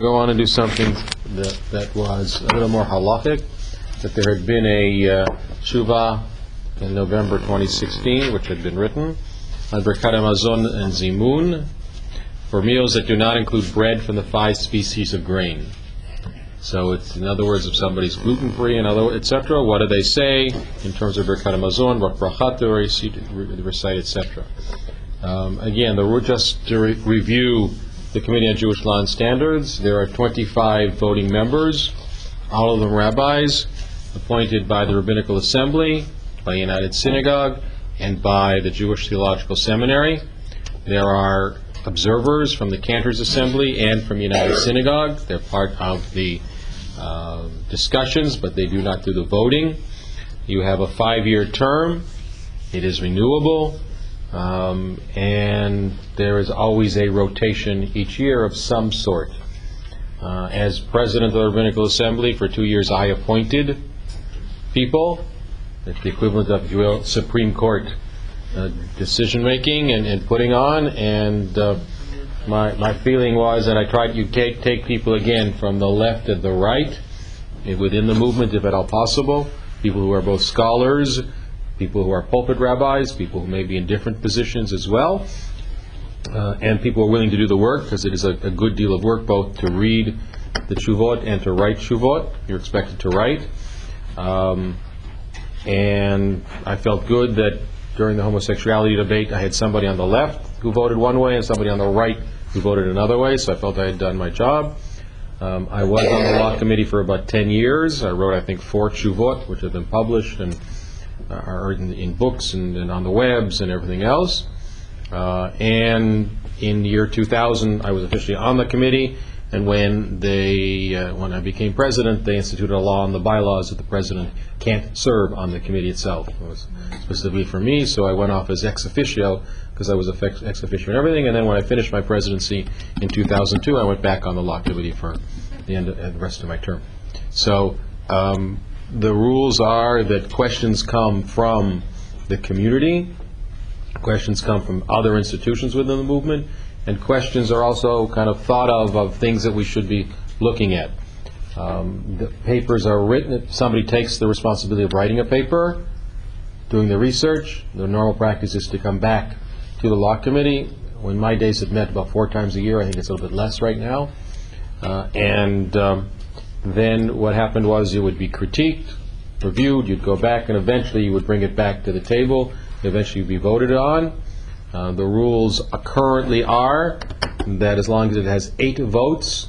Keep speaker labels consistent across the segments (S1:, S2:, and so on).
S1: go on and do something that, that was a little more halachic, that there had been a uh, tshuva in November 2016, which had been written, on Birkat Hamazon and Zimun, for meals that do not include bread from the five species of grain. So it's, in other words, if somebody's gluten-free and other, et cetera, what do they say in terms of Birkat Hamazon, what brachat they recite, et cetera. Um, Again, the, just to re- review the Committee on Jewish Law and Standards, there are 25 voting members, all of them rabbis, appointed by the Rabbinical Assembly, by United Synagogue, and by the Jewish Theological Seminary. There are observers from the Cantors Assembly and from United Synagogue. They're part of the uh, discussions, but they do not do the voting. You have a five-year term. It is renewable. Um, and there is always a rotation each year of some sort. Uh, As president of the Rabbinical Assembly, for two years, I appointed people, the equivalent of, if you will, Supreme Court uh, decision-making and and putting on, and uh, my my feeling was that I tried, you take take people again from the left and the right, eh, within the movement, if at all possible, people who are both scholars, people who are pulpit rabbis, people who may be in different positions as well, uh, and people are willing to do the work, because it is a a good deal of work both to read the tshuvot and to write tshuvot. You're expected to write. Um, And I felt good that during the homosexuality debate, I had somebody on the left who voted one way and somebody on the right who voted another way, so I felt I had done my job. Um, I was on the law committee for about 10 years. I wrote, I think, four tshuvot, which have been published and are in, in books and, and on the webs and everything else. Uh, and in the year 2000, I was officially on the committee. And when they, uh, when I became president, they instituted a law in the bylaws that the president can't serve on the committee itself. It was specifically for me, so I went off as ex officio because I was ex officio and everything. And then when I finished my presidency in 2002, I went back on the law committee for the end, of, uh, the rest of my term. So um, the rules are that questions come from the community, questions come from other institutions within the movement, and questions are also kind of thought of, of things that we should be looking at. Um, The papers are written, somebody takes the responsibility of writing a paper, doing the research, the normal practice is to come back to the law committee. When my days have met about four times a year, I think it's a little bit less right now. Uh, And um, then what happened was it would be critiqued, reviewed, you'd go back, and eventually you would bring it back to the table, eventually be voted on. Uh, The rules currently are that as long as it has eight votes,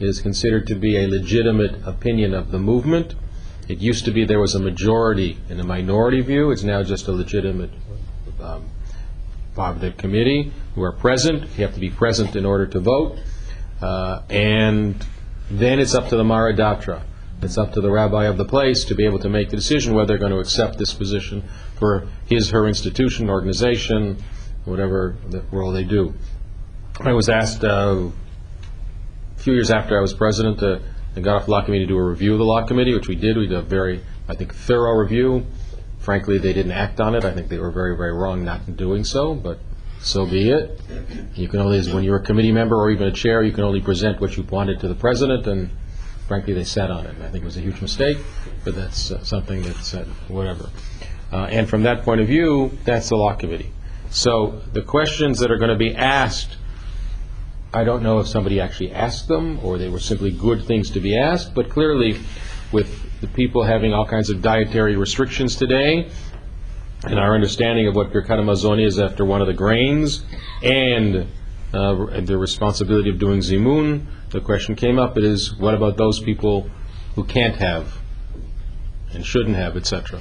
S1: it is considered to be a legitimate opinion of the movement. It used to be there was a majority and a minority view, it's now just a legitimate um, part of the committee who are present, you have to be present in order to vote. Uh, And then it's up to the mara d'atra, it's up to the rabbi of the place to be able to make the decision whether they're going to accept this position for his, her institution, organization, whatever the role they do. I was asked uh, a few years after I was president, uh, I got off the law committee to do a review of the law committee, which we did. We did a very, I think, thorough review. Frankly, they didn't act on it. I think they were very, very wrong not in doing so, but so be it. You can only, when you're a committee member or even a chair, you can only present what you wanted to the president, and frankly, they sat on it. I think it was a huge mistake, but that's uh, something that's, uh, whatever. Uh, And from that point of view, that's the law committee. So the questions that are going to be asked I don't know if somebody actually asked them, or they were simply good things to be asked, but clearly, with the people having all kinds of dietary restrictions today, and our understanding of what Birkat Hamazon is after one of the grains, and uh, the responsibility of doing zimun, the question came up, it is, what about those people who can't have, and shouldn't have, etc.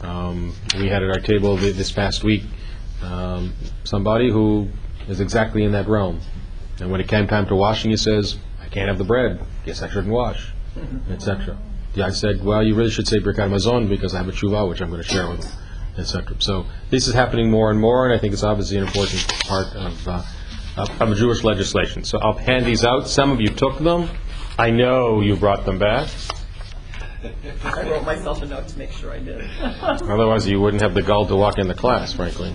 S1: Um, We had at our table thi- this past week, um, somebody who is exactly in that realm. And when it came time to washing, he says, I can't have the bread, guess I shouldn't wash, etc. Yeah, I said, well, you really should say Birkat Hamazon because I have a tshuva which I'm going to share with them, etc. So this is happening more and more, and I think it's obviously an important part of, uh, of of Jewish legislation. So I'll hand these out. Some of you took them. I know you brought them back.
S2: I wrote myself a note to make sure I did.
S1: Otherwise, you wouldn't have the gall to walk in the class, frankly.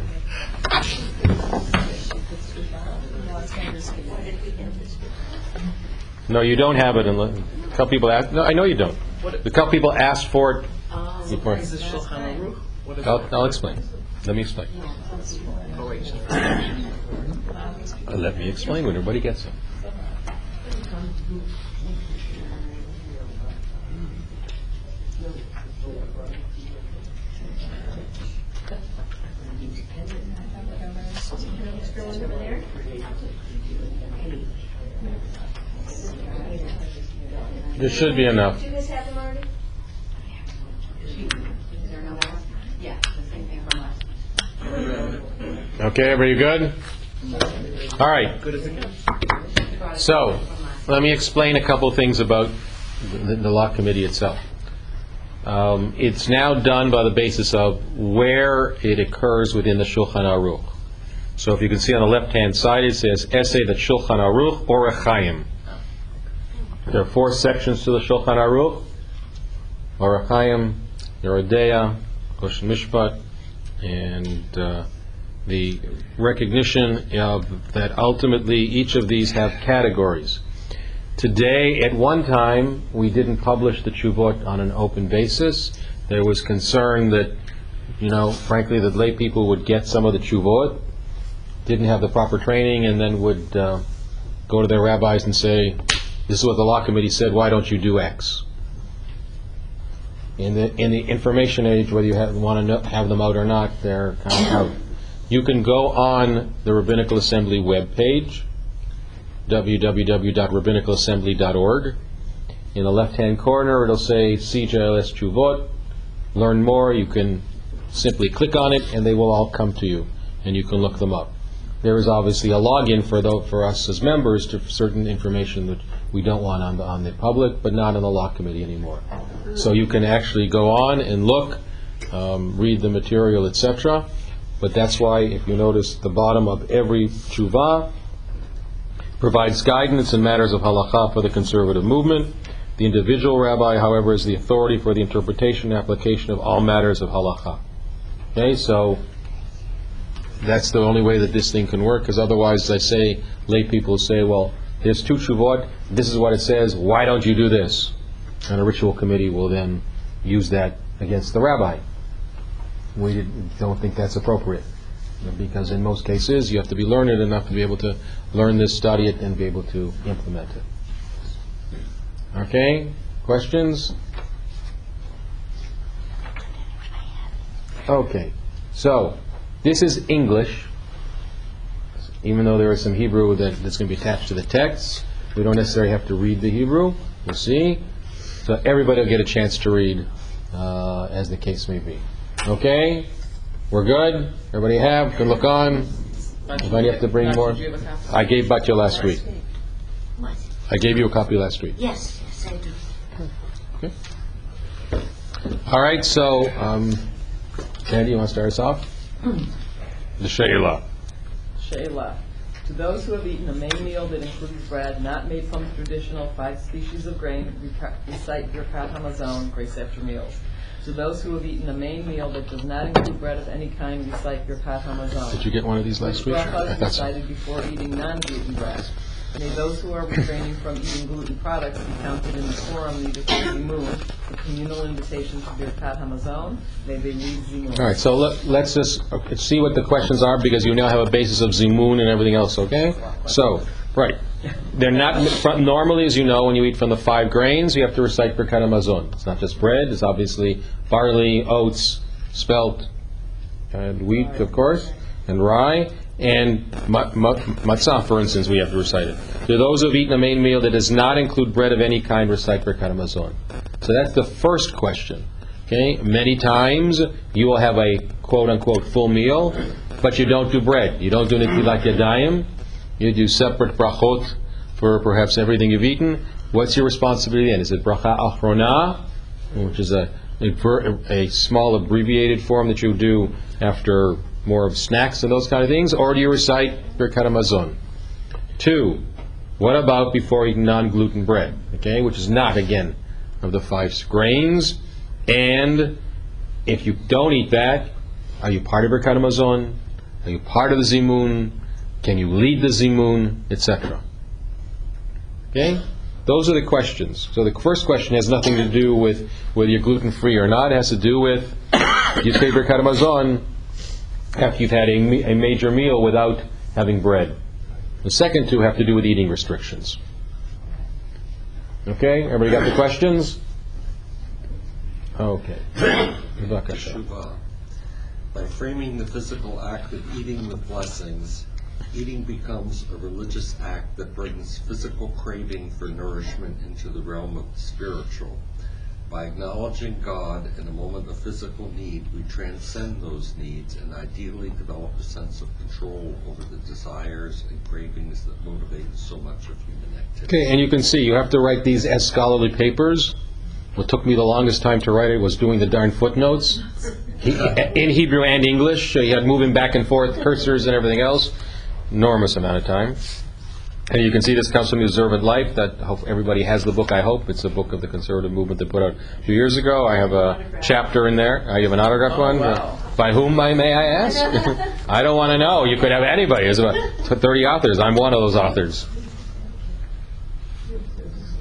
S1: No, you don't have it unless, a couple people asked, no, I know you don't. A couple people asked for it before.
S2: Is this Shulchan Aruch? What is
S1: I'll. I'll explain. Let me explain.
S2: Oh, wait, just-
S1: Uh, Let me explain when everybody gets it. There should be enough.
S3: Do you guys have them already?
S4: Yeah, the same thing from last.
S1: Okay, everybody good? All right, so, let me explain a couple things about the, the law committee itself. Um, It's now done by the basis of where it occurs within the Shulchan Aruch. So if you can see on the left-hand side, it says essay that Shulchan Aruch Orach Chaim. There are four sections to the Shulchan Aruch. Orach Chaim, Yerodea, Choshen Mishpat, and uh, the recognition of that ultimately each of these have categories. Today, at one time, we didn't publish the Chuvot on an open basis. There was concern that, you know, frankly, that lay people would get some of the Chuvot, didn't have the proper training, and then would uh, go to their rabbis and say, this is what the law committee said, why don't you do X? In the, in the information age, whether you have, want to have them out or not, they're kind of out. You can go on the Rabbinical Assembly webpage, www.rabbinicalassembly.org. In the left-hand corner, it'll say CJLS Chuvot. Learn more, you can simply click on it, and they will all come to you, and you can look them up. There is obviously a login for tho, for us as members to certain information that we don't want on the, on the public, but not on the law committee anymore. So you can actually go on and look, um, read the material, etc. But that's why, if you notice, the bottom of every tshuva provides guidance in matters of halacha for the conservative movement. The individual rabbi, however, is the authority for the interpretation and application of all matters of halacha. Okay, so that's the only way that this thing can work, because otherwise, I say, lay people say, well, there's two shuvot, this is what it says, why don't you do this? And a ritual committee will then use that against the rabbi. We don't think that's appropriate, because in most cases, you have to be learned enough to be able to learn this, study it, and be able to implement it. Okay, questions? Okay, so, this is English, even though there is some Hebrew that, that's going to be attached to the text. We don't necessarily have to read the Hebrew, we'll see. So everybody will get a chance to read, uh, as the case may be. Okay? We're good? Everybody have? Can look on? Anybody have to bring
S2: Matt,
S1: more?
S2: did you have a?
S1: I gave Batya last week.
S4: What?
S1: I gave you a copy last week.
S4: Yes, yes, I do.
S1: All right, so, um, Sandy, you want to start us off? The Sheila.
S2: Sheila. To those who have eaten a main meal that includes bread not made from the traditional five species of grain, reca- recite Birkat Hamazon, grace after meals. To those who have eaten a main meal that does not include bread of any kind, recite Birkat Hamazon.
S1: Did you get one of these last week? I
S2: Bracha is
S1: so.
S2: recited before eating non-gluten bread. May those who are refraining from eating gluten products be counted in the quorum needed for Zimun, the communal invitation to Birkat Hamazon. May they read Zimun.
S1: All right, so let- let's just uh, see what the questions are, because you now have a basis of Zimun and everything else, okay? So, right, they're not, from- normally, as you know, when you eat from the five grains, you have to recite Birkat. It's not just bread, it's obviously barley, oats, spelt, and wheat, of course, and rye, and ma- ma- matzah, for instance, we have to recite it. To those who have eaten a main meal that does not include bread of any kind, recite Birkat. So that's the first question. Okay, many times you will have a quote-unquote full meal, but you don't do bread. You don't do netilat yadayim. You do separate brachot for perhaps everything you've eaten. What's your responsibility then? Is it bracha achrona, which is a, a, a small abbreviated form that you do after more of snacks and those kind of things, or do you recite Birkat Hamazon? Two, what about before eating non-gluten bread? Okay, which is not again of the five grains. And if you don't eat that, are you part of Birkat Hamazon? Are you part of the Zimun? Can you lead the Zimun, etc.? Okay, those are the questions. So the first question has nothing to do with whether you're gluten-free or not. It has to do with, you say Birkat after you've had a, a major meal without having bread. The second two have to do with eating restrictions. Okay, everybody got the questions? Okay.
S3: By framing the physical act of eating with blessings, eating becomes a religious act that brings physical craving for nourishment into the realm of the spiritual. By acknowledging God in a moment of physical need, we transcend those needs and ideally develop a sense of control over the desires and cravings that motivate so much of human activity.
S1: Okay, and you can see, you have to write these as scholarly papers. What took me the longest time to write it was doing the darn footnotes. He- In Hebrew and English, so you had moving back and forth, cursors and everything else. Enormous amount of time. And you can see this comes from the Observant Life, that everybody has the book, I hope. It's a book of the conservative movement they put out a few years ago. I have a chapter in there. Uh, I have an autographed oh, one.
S2: wow.
S1: By whom, I- may I ask? I don't want to know. You could have anybody. There's about 30 authors. I'm one of those authors.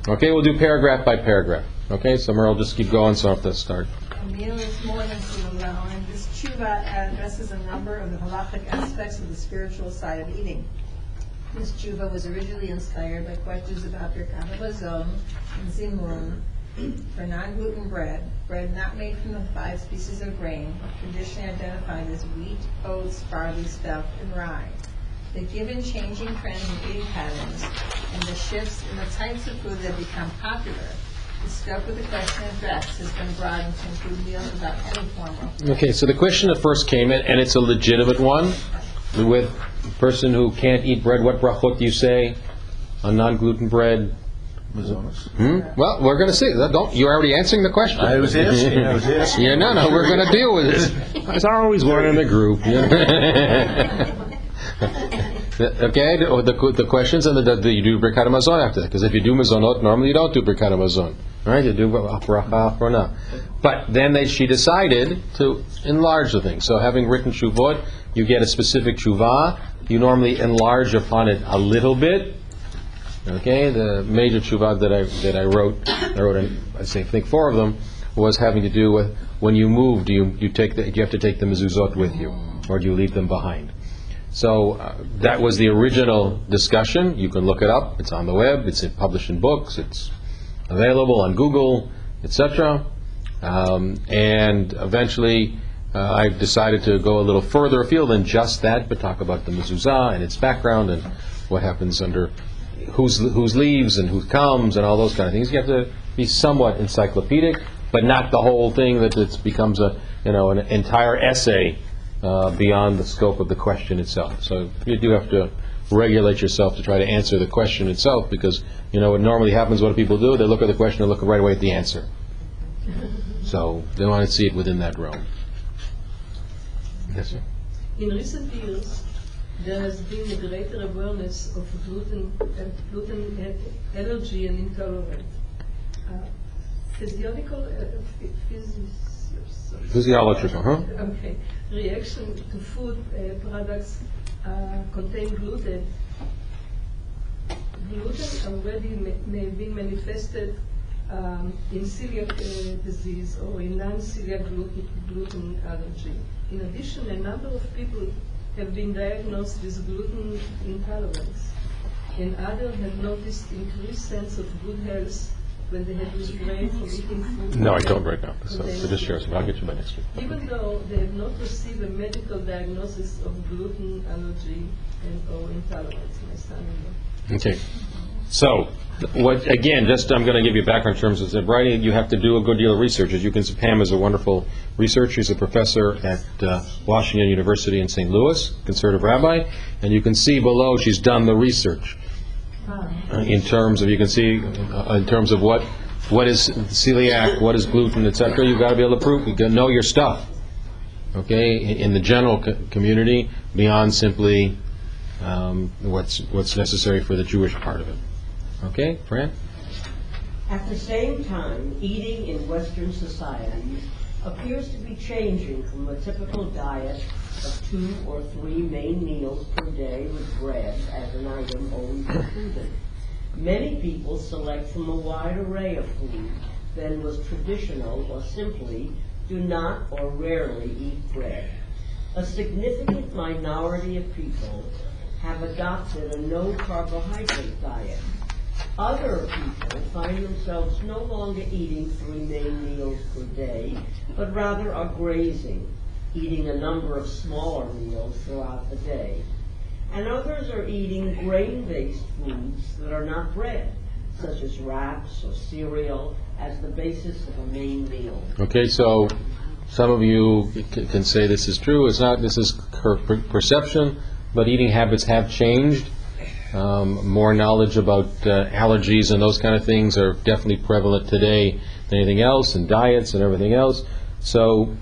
S1: Okay, we'll do paragraph by paragraph. Okay, so Merle, just keep going, so I have to start.
S5: A meal is more than food alone, tshuva addresses a number of the halachic aspects of the spiritual side of eating. This tshuva was originally inspired by questions about Birkat and Zimun for non-gluten bread, bread not made from the five species of grain, traditionally identified as wheat, oats, barley, spelt, and rye. The given changing trends in eating patterns and the shifts in the types of food that become popular, the scope of the question addressed has been broadened to include meals without any form of
S1: Okay, so the question that first came in, and it's a legitimate one, with a person who can't eat bread, what brachot do you say on non-gluten bread? Hmm? Well, we're going to see. Don't, you're already answering the question.
S6: I was asking, I was asking.
S1: Yeah, no, no, we're going to deal with it. There's always one in the group. Okay, the, the, the questions and the, the, you do Birkat Hamazon after that, because if you do Mezonot, normally you don't do Birkat Hamazon, right? You do Bracha Achrona. But then they, she decided to enlarge the thing. So having written Shuvot, you get a specific Shuvah. You normally enlarge upon it a little bit. Okay, the major Shuvah that I that I wrote, I wrote, in, I say, I think four of them, was having to do with when you move, do you you take the, do you have to take the mezuzot with you, or do you leave them behind? So uh, that was the original discussion. You can look it up. It's on the web. It's published in books. It's available on Google, etc. Um, and eventually, uh, I've decided to go a little further afield than just that, but talk about the mezuzah and its background and what happens under whose whose leaves and who comes and all those kind of things. You have to be somewhat encyclopedic, but not the whole thing that it becomes a you know an entire essay uh, beyond the scope of the question itself. So you do have to regulate yourself to try to answer the question itself, because you know what normally happens. What do people do? They look at the question and look right away at the answer. So they want to see it within that realm. Yes, sir.
S7: In recent years, there has been a greater awareness of gluten, uh, gluten uh, allergy and intolerance. Uh, physiological, uh, phy- physi-
S1: huh?
S7: okay, reaction to food uh, products uh, contain gluten. Gluten already may, may be manifested um, in celiac uh, disease or in non-celiac gluten, gluten allergy. In addition, a number of people have been diagnosed with gluten intolerance, and others have noticed increased sense of good health when they have refrained from.
S1: No, I don't right now. So, so just share some. I'll get you by next week.
S7: Even though they have not received a medical diagnosis of gluten allergy and or intolerance, my son-in-law.
S1: Okay. So, what, again, just, I'm going to give you background terms of sobriety. You have to do a good deal of research. As you can see, Pam is a wonderful researcher. She's a professor at uh, Washington University in St. Louis, conservative rabbi. And you can see below, she's done the research. In terms of, you can see, uh, in terms of what, what is celiac, what is gluten, et cetera. You've got to be able to prove, you know your stuff. Okay? In in the general co- community, beyond simply um, what's, what's necessary for the Jewish part of it. Okay, Fran?
S8: At the same time, eating in Western societies appears to be changing from a typical diet of two or three main meals per day with bread as an item always included. Many people select from a wide array of food than was traditional or simply do not or rarely eat bread. A significant minority of people have adopted a no carbohydrate diet. Other people find themselves no longer eating three main meals per day, but rather are grazing, eating a number of smaller meals throughout the day. And others are eating grain-based foods that are not bread, such as wraps or cereal, as the basis of a main meal.
S1: Okay, so some of you can say this is true, it's not, this is per- perception, but eating habits have changed. Um, More knowledge about uh, allergies and those kind of things are definitely prevalent today than anything else, and diets and everything else. So,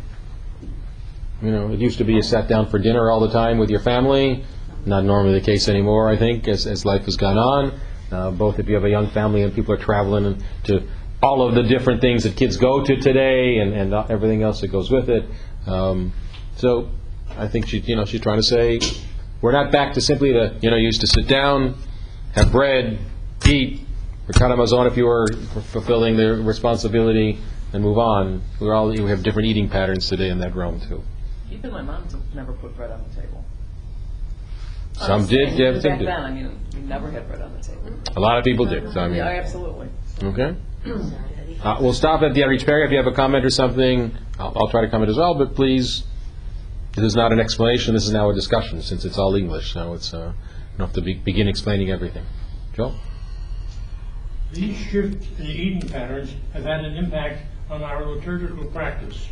S1: you know, it used to be you sat down for dinner all the time with your family, not normally the case anymore, I think, as, as life has gone on. Uh, both if you have a young family and people are traveling to all of the different things that kids go to today and, and everything else that goes with it. Um, so I think she, you know, she's trying to say, we're not back to simply to, you know, you used to sit down, have bread, eat, Birkat Hamazon if you were fulfilling their responsibility, and move on. We're all, we have different eating patterns today in that realm too.
S2: Even my mom never put bread on the table.
S1: Some did, yeah, some
S2: Back
S1: did.
S2: then, I mean, we never had bread on the table.
S1: A lot of people did, so I mean.
S2: Yeah, absolutely.
S1: Okay. Uh, We'll stop at the end of. If you have a comment or something, I'll I'll try to comment as well, but please, this is not an explanation, this is now a discussion, since it's all English, so it's, uh, you don't have to be- begin explaining everything. Joel?
S6: These shifts in eating patterns have had an impact on our liturgical practice.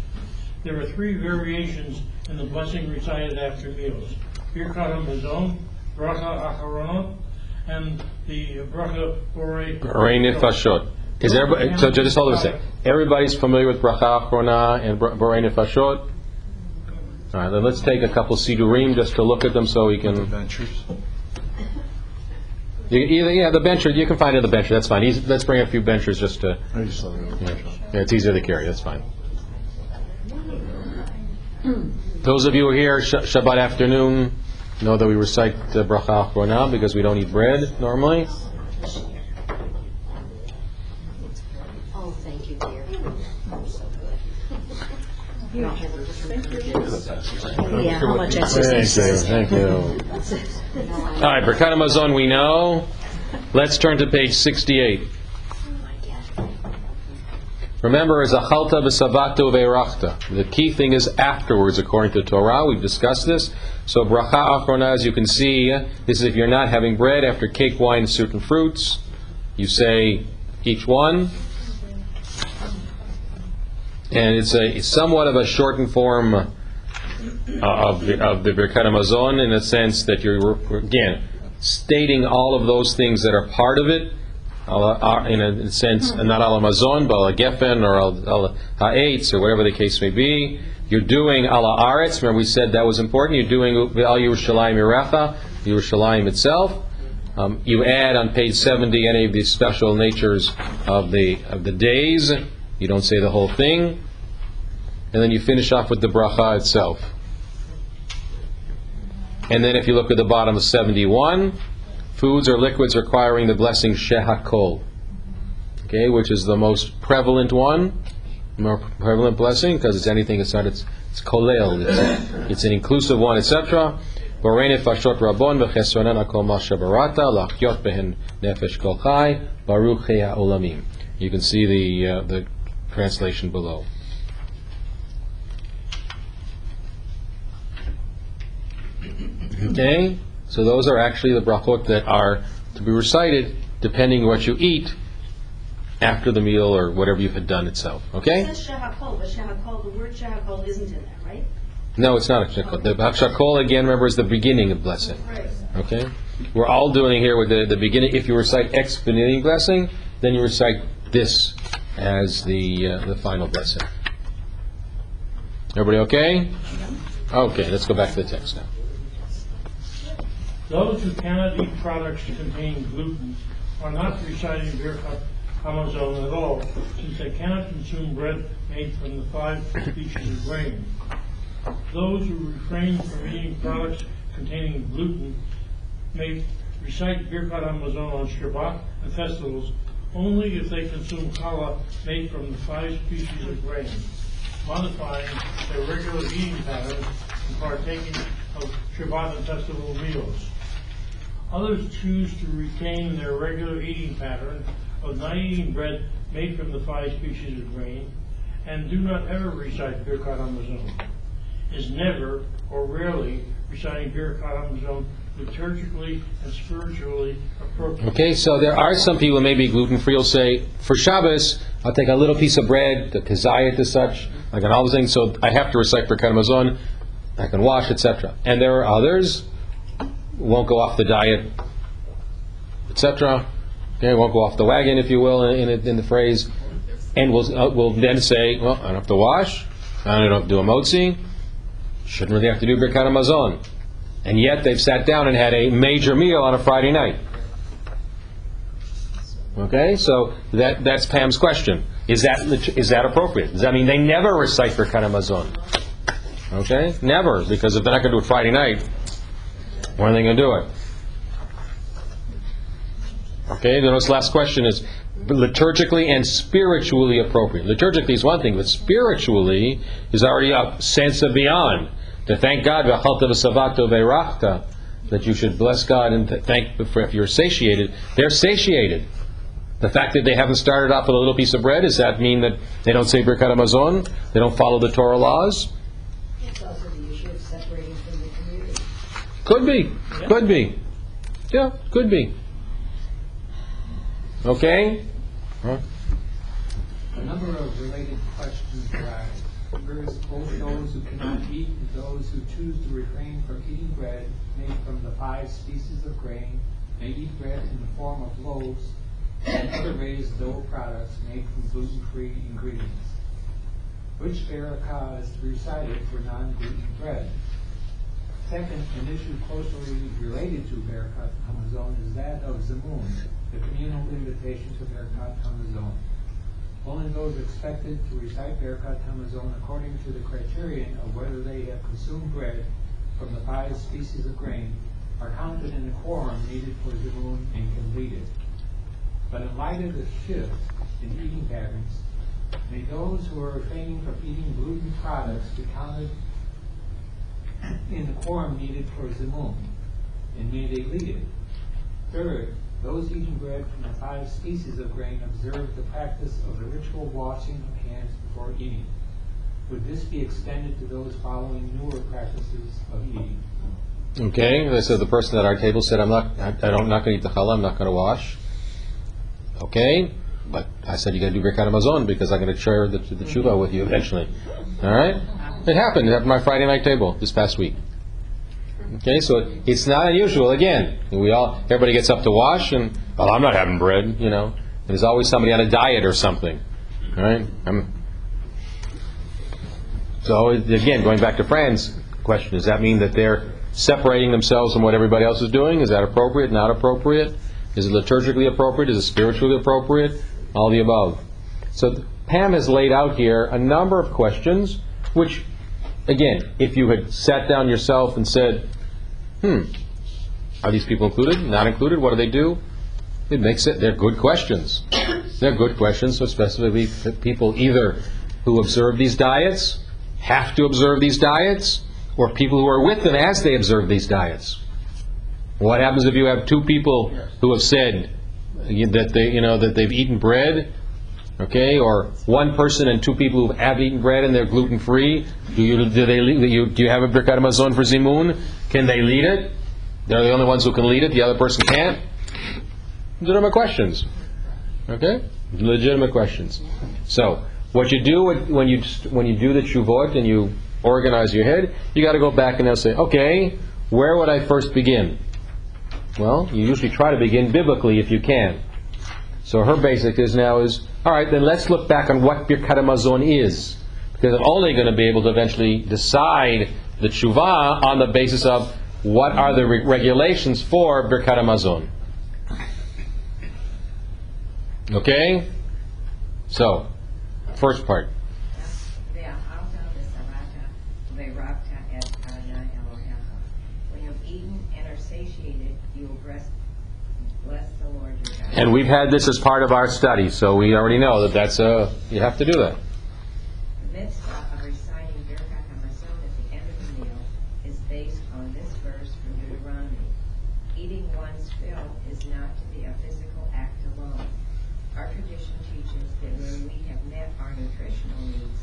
S6: There are three variations in the blessing recited after meals. Birkat HaMazon, Bracha Acharonot, and the Bracha Borei.
S1: Rein Nefashot. Is everybody, so just hold on a sec. Everybody's familiar with Bracha Achrona and Br- Borei Nefashot? All right, then let's take a couple Sidurim just to look at them so we can. You- Either, yeah, the bencher, you can find it in the bencher, that's fine. Easy- Let's bring a few benchers just to. I just Yeah, it's easier to carry, that's fine. Those of you who are here Sh- Shabbat afternoon know that we recite the bracha achrona because we don't eat bread normally.
S4: Oh, thank you, dear. Yeah, how much
S1: Thank you, thank you. All right, Birkat Hamazon we know. Let's turn to page 68. Remember, as achalta v'savato ve'erachta. The key thing is afterwards, according to Torah. We've discussed this. So bracha achrona, as you can see, this is if you're not having bread after cake, wine, soup, and fruits. You say each one. And it's a it's somewhat of a shortened form uh, of the, of the Birkat Hamazon in a sense that you're, again, stating all of those things that are part of it, in a sense, not al Hamazon, but al Geffen or al al Ha'etz or whatever the case may be. You're doing ala Aretz, remember we said that was important, you're doing al Yerushalayim Irecha, Yerushalayim itself. Um, you add on page 70 any of the special natures of the, of the days. You don't say the whole thing. And then you finish off with the bracha itself. And then if you look at the bottom of 71, foods or liquids requiring the blessing shehakol, okay, which is the most prevalent one, more prevalent blessing, because it's anything, it's not, it's, it's kolel, it's, it's an inclusive one, etc. You can see the, uh, the translation below. Okay? So those are actually the brachot that are to be recited depending what you eat after the meal or whatever you had done itself.
S5: It
S1: Okay?
S5: says shehakol, but shehakol, the word shehakol isn't in there, right?
S1: No, it's not a shakol. The shakol, again, remember, is the beginning of blessing. Okay? We're all doing here with the, the beginning. If you recite explanating blessing, then you recite this as the, uh, the final blessing. Everybody okay? Okay, let's go back to the text now.
S6: Those who cannot eat products containing gluten are not reciting Birkat Hamazon at all, since they cannot consume bread made from the five species of grain. Those who refrain from eating products containing gluten may recite Birkat Hamazon on Shabbat and festivals only if they consume challah made from the five species of grain, modifying their regular eating patterns and partaking of Shabbat and festival meals. Others choose to retain their regular eating pattern of not eating bread made from the five species of grain, and do not ever recite Birkat Hamazon. Is never or rarely reciting Birkat Hamazon liturgically and spiritually appropriate.
S1: Okay, so there are some people, maybe gluten-free, will say, for Shabbos, I'll take a little piece of bread, the kezayit as such, like an all those things, so I have to recite Birkat Hamazon, I can wash, etc. And there are others, won't go off the diet, etc. Okay, won't go off the wagon, if you will, in, in, in the phrase, and will uh, will then say, well, I don't have to wash, I don't have to do a motzi, shouldn't really have to do Birkat. And yet they've sat down and had a major meal on a Friday night. Okay, so that that's Pam's question. Is that is that appropriate? Does that mean they never recite Birkat? Okay, never, because if they're not going to do it Friday night, when are they going to do it? Okay, the last question is liturgically and spiritually appropriate. Liturgically is one thing, but spiritually is already a sense of beyond. To thank God, that you should bless God and thank for if you're satiated. They're satiated. The fact that they haven't started off with a little piece of bread, does that mean that they don't say Birkat Hamazon? They don't follow the Torah laws?
S4: It's also the issue of separating from the community.
S1: Could be. Could be. Yeah, could be. Okay?
S9: A number of related questions arise. First, both those who cannot eat and those who choose to refrain from eating bread made from the five species of grain may eat bread in the form of loaves and other raised dough products made from gluten-free ingredients. Which barakah is to be recited for non-gluten bread? Second, an issue closely related to Berakat Hamazon is that of Zimun, the communal invitation to Berakat Hamazon. Only those expected to recite Berakat Hamazon according to the criterion of whether they have consumed bread from the five species of grain are counted in the quorum needed for Zimun and lead it. But in light of the shift in eating patterns, may those who are refraining from eating gluten products be counted in the quorum needed for Zimun, and may they lead it. Third, those eating bread from the five species of grain observe the practice of the ritual washing of hands before eating. Would this be extended to those following newer practices of eating?
S1: Okay, so the person at our table said, I'm not, I I don't, I'm not going to eat the challah, I'm not going to wash. Okay, but I said you got to do Birkat Hamazon because I'm going to share the, the tshuva with you eventually. All right? It happened. At my Friday night table this past week. Okay, so it's not unusual. Again, we all everybody gets up to wash, and well, I'm not having bread. You know, there's always somebody on a diet or something. All right? I'm, so again, going back to Fran's question, does that mean that they're separating themselves from what everybody else is doing? Is that appropriate? Not appropriate? Is it liturgically appropriate? Is it spiritually appropriate? All the above. So Pam has laid out here a number of questions, which, again, if you had sat down yourself and said, "Hmm, are these people included? Not included? What do they do?" It makes it. They're good questions. They're good questions. So specifically, people either who observe these diets have to observe these diets, or people who are with them as they observe these diets. What happens if you have two people who have said that they, you know, that they've eaten bread, okay, or one person and two people who have eaten bread and they're gluten free? Do you do they lead, you, do you have a Birkat Hamazon for Zimun? Can they lead it? They're the only ones who can lead it. The other person can't. Legitimate questions. Okay, legitimate questions. So what you do when you when you do the shuvot and you organize your head, you got to go back and now say, okay, where would I first begin? Well, you usually try to begin biblically if you can. So her basic is now is, all right, then let's look back on what Birkat Hamazon is. Because I'm only going to be able to eventually decide the tshuva on the basis of what are the re- regulations for Birkat Hamazon. Okay? So, first part.
S10: Ve'ahalta v'savata ve'rakta et Adonai Elohecha. When you have eaten and are satiated, you will bless, Bless the Lord your God.
S1: And we've had this as part of our study, so we already know that that's a, you have to do that.
S10: The mitzvah of reciting Birkat HaMazon at the end of the meal is based on this verse from Deuteronomy. Eating one's fill is not to be a physical act alone. Our tradition teaches that when we have met our nutritional needs,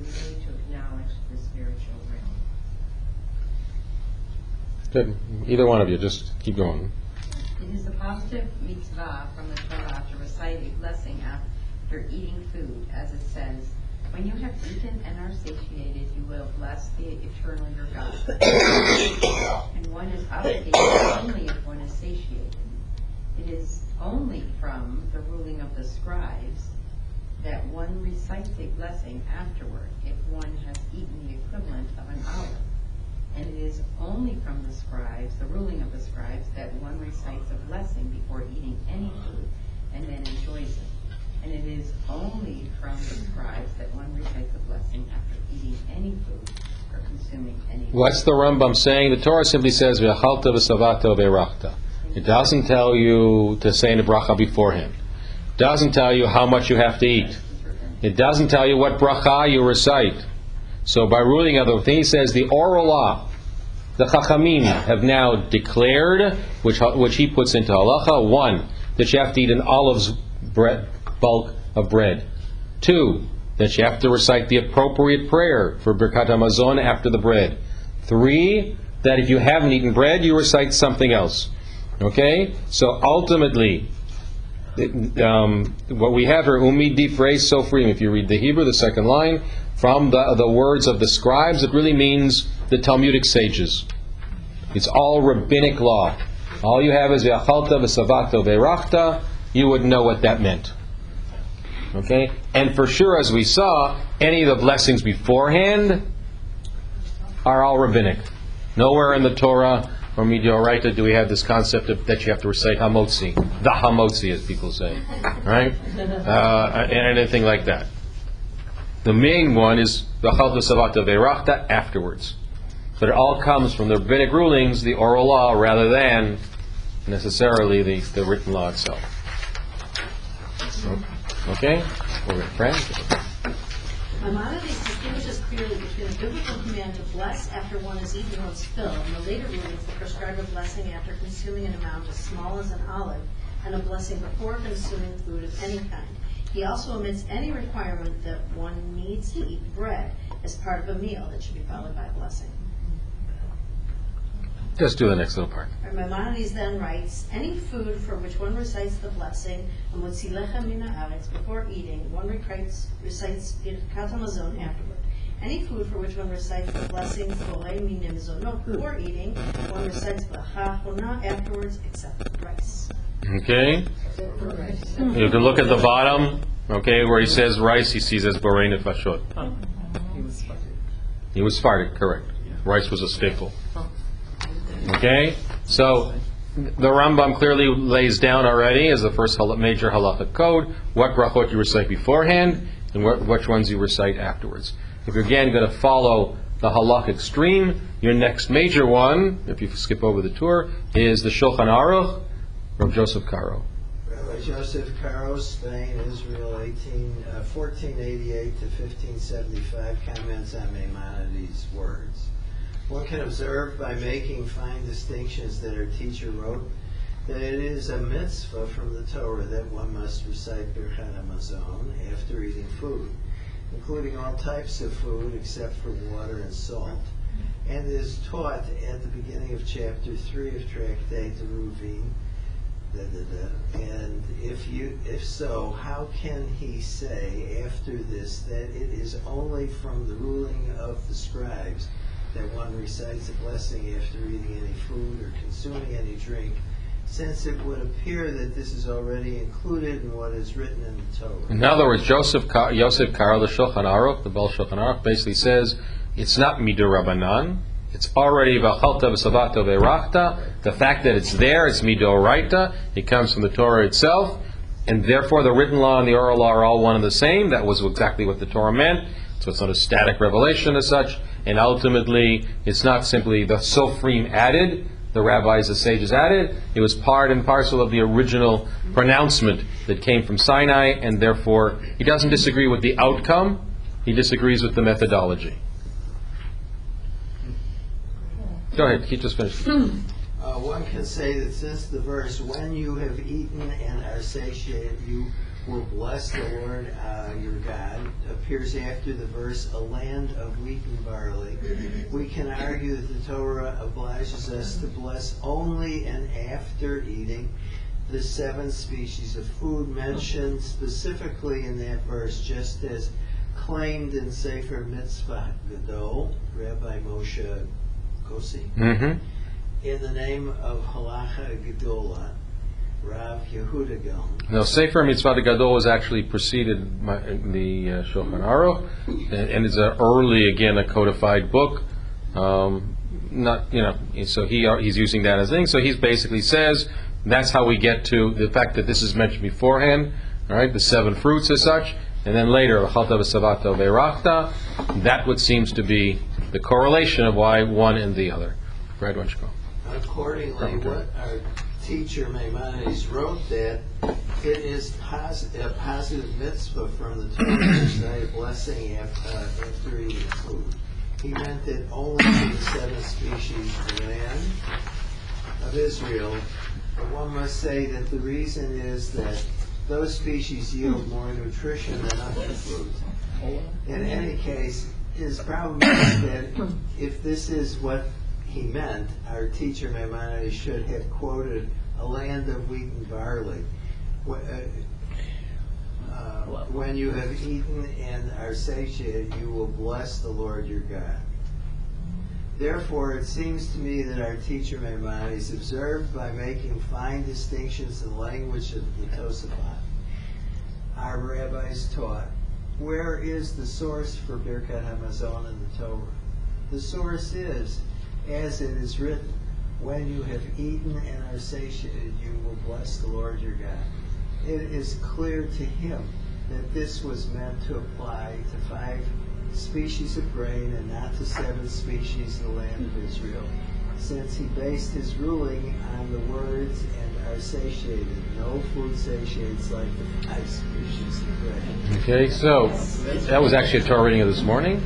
S10: we need to acknowledge the spiritual realm.
S1: Good. Either one of you, just keep going.
S11: Is a positive mitzvah from the Torah to recite a blessing after eating food, as it says, When you have eaten and are satiated, you will bless the eternal your God. and one is obligated only if one is satiated. It is only from the ruling of the scribes that one recites a blessing afterward if one has eaten the equivalent of an olive. And it is only from the scribes, the ruling of the scribes, that one recites a blessing before eating any food and then enjoys it. And it is only from the scribes that one recites a blessing after eating any food or consuming any food.
S1: What's the Rambam saying? The Torah simply says, "V'achalta v'savata v'erachta." It doesn't tell you to say the bracha beforehand. It doesn't tell you how much you have to eat. It doesn't tell you what bracha you recite. So by ruling other thing, he says the oral law, the Chachamim have now declared, which which he puts into halacha, one that you have to eat an olive's bread, bulk of bread. Two, that you have to recite the appropriate prayer for Birkat Hamazon after the bread. Three, that if you haven't eaten bread, you recite something else. Okay? So ultimately, um, what we have here, umi difrei sofrim, if you read the Hebrew, the second line, from the, the words of the scribes, it really means the Talmudic sages. It's all rabbinic law. All you have is v'achalta v'savato v'erachta, you would know what that meant. Okay? And for sure, as we saw, any of the blessings beforehand are all rabbinic. Nowhere in the Torah or Midioraita do we have this concept of that you have to recite Hamotzi, the Hamotzi, as people say, right? Uh, and anything like that. The main one is the Chalta Savata Verachta afterwards. But it all comes from the rabbinic rulings, the oral law, rather than necessarily the, the written law itself. Okay? We're going to pray.
S5: Maimonides distinguishes clearly between a biblical command to bless after one has eaten one's fill, and the later rulings that prescribe a blessing after consuming an amount as small as an olive, and a blessing before consuming food of any kind. He also omits any requirement that one needs to eat bread as part of a meal that should be followed by a blessing.
S1: Just do the next little part.
S5: Maimonides then writes, any food for which one recites the blessing, Amotzilecha mina aretz, before eating, one recites, recites Birkat Hamazon afterward. Any food for which one recites the blessing, Borei minim zonot, hmm. before eating, one recites Bracha Hona afterwards, except rice.
S1: Okay? Hmm. You can look at the bottom, okay, where he says rice, he sees as Borei Nefashot.
S2: He was funny.
S1: He was Sephardic, correct. Rice was a staple. Okay? So, the Rambam clearly lays down already as the first major halachic code what brachot you recite beforehand and what, which ones you recite afterwards. If you're again going to follow the halachic stream, your next major one, if you skip over the Tur, is the Shulchan Aruch from Joseph Caro.
S12: Joseph Caro, Spain, Israel, 18, uh, 1488 to 1575, comments on Maimonides' words. One can observe by making fine distinctions that our teacher wrote that it is a mitzvah from the Torah that one must recite Birchat Hamazon after eating food, including all types of food except for water and salt, and is taught at the beginning of chapter 3 of Tractate Eruvin, da, da, da. And if you, if so, how can he say after this that it is only from the ruling of the scribes that one recites a blessing after eating any food or consuming any drink, since it would appear that this is already included in what is written in the Torah?
S1: In other words, Joseph Ka- Yosef Karo, the Shulchan Aruch, the Baal Shulchan Aruch, basically says it's not midur rabbanan. It's already v'achalta v'savato v'erachta. The fact that it's there, it's midoraita. It comes from the Torah itself, and therefore the written law and the oral law are all one and the same. That was exactly what the Torah meant. So it's not a static revelation as such. And ultimately, it's not simply the sofrim added, the rabbis, the sages added. It was part and parcel of the original pronouncement that came from Sinai, and therefore he doesn't disagree with the outcome, he disagrees with the methodology. Go ahead, keep just finished.
S12: Uh, one can say that since the verse, when you have eaten and are satiated, you will bless the Lord uh, your God, appears after the verse, a land of wheat and barley, we can argue that the Torah obliges us to bless only and after eating the seven species of food mentioned specifically in that verse, just as claimed in Sefer Mitzvah Gadol, Rabbi Moshe Kosi
S1: Mm-hmm.
S12: in the name of Halacha Gedola, Rav Yehuda Gaon.
S1: Now, Sefer Mitzvah Gadol was actually preceded by the uh, Shulchan Aruch, and, and it's an early, again, a codified book. Um, not, you know, so he uh, he's using that as a thing. So he basically says that's how we get to the fact that this is mentioned beforehand. All right, the seven fruits as such, and then later, Chalta v'Savato ve'Rachta. That what seems to be the correlation of why one and the other. Brad, why go?
S12: Accordingly, what our teacher Maimonides wrote that it is pos- a positive mitzvah from the Torah to say a blessing after, uh, after eating food. He meant that only the seven species of man of Israel. But one must say that the reason is that those species yield more nutrition than other foods. In any case, his problem is that if this is what he meant, our teacher Maimonides should have quoted a land of wheat and barley. Wh- uh, uh, When you have eaten and are satiated, you will bless the Lord your God. Therefore, it seems to me that our teacher Maimonides observed by making fine distinctions in the language of the Tosafot. Our rabbis taught, where is the source for Birkat Hamazon in the Torah? The source is, as it is written, when you have eaten and are satiated, you will bless the Lord your God. It is clear to him that this was meant to apply to five species of grain and not to seven species in the land of Israel, since he based his ruling on the words and are satiated. No food satiates like the five species of grain.
S1: Okay, so that was actually a Torah reading of this morning,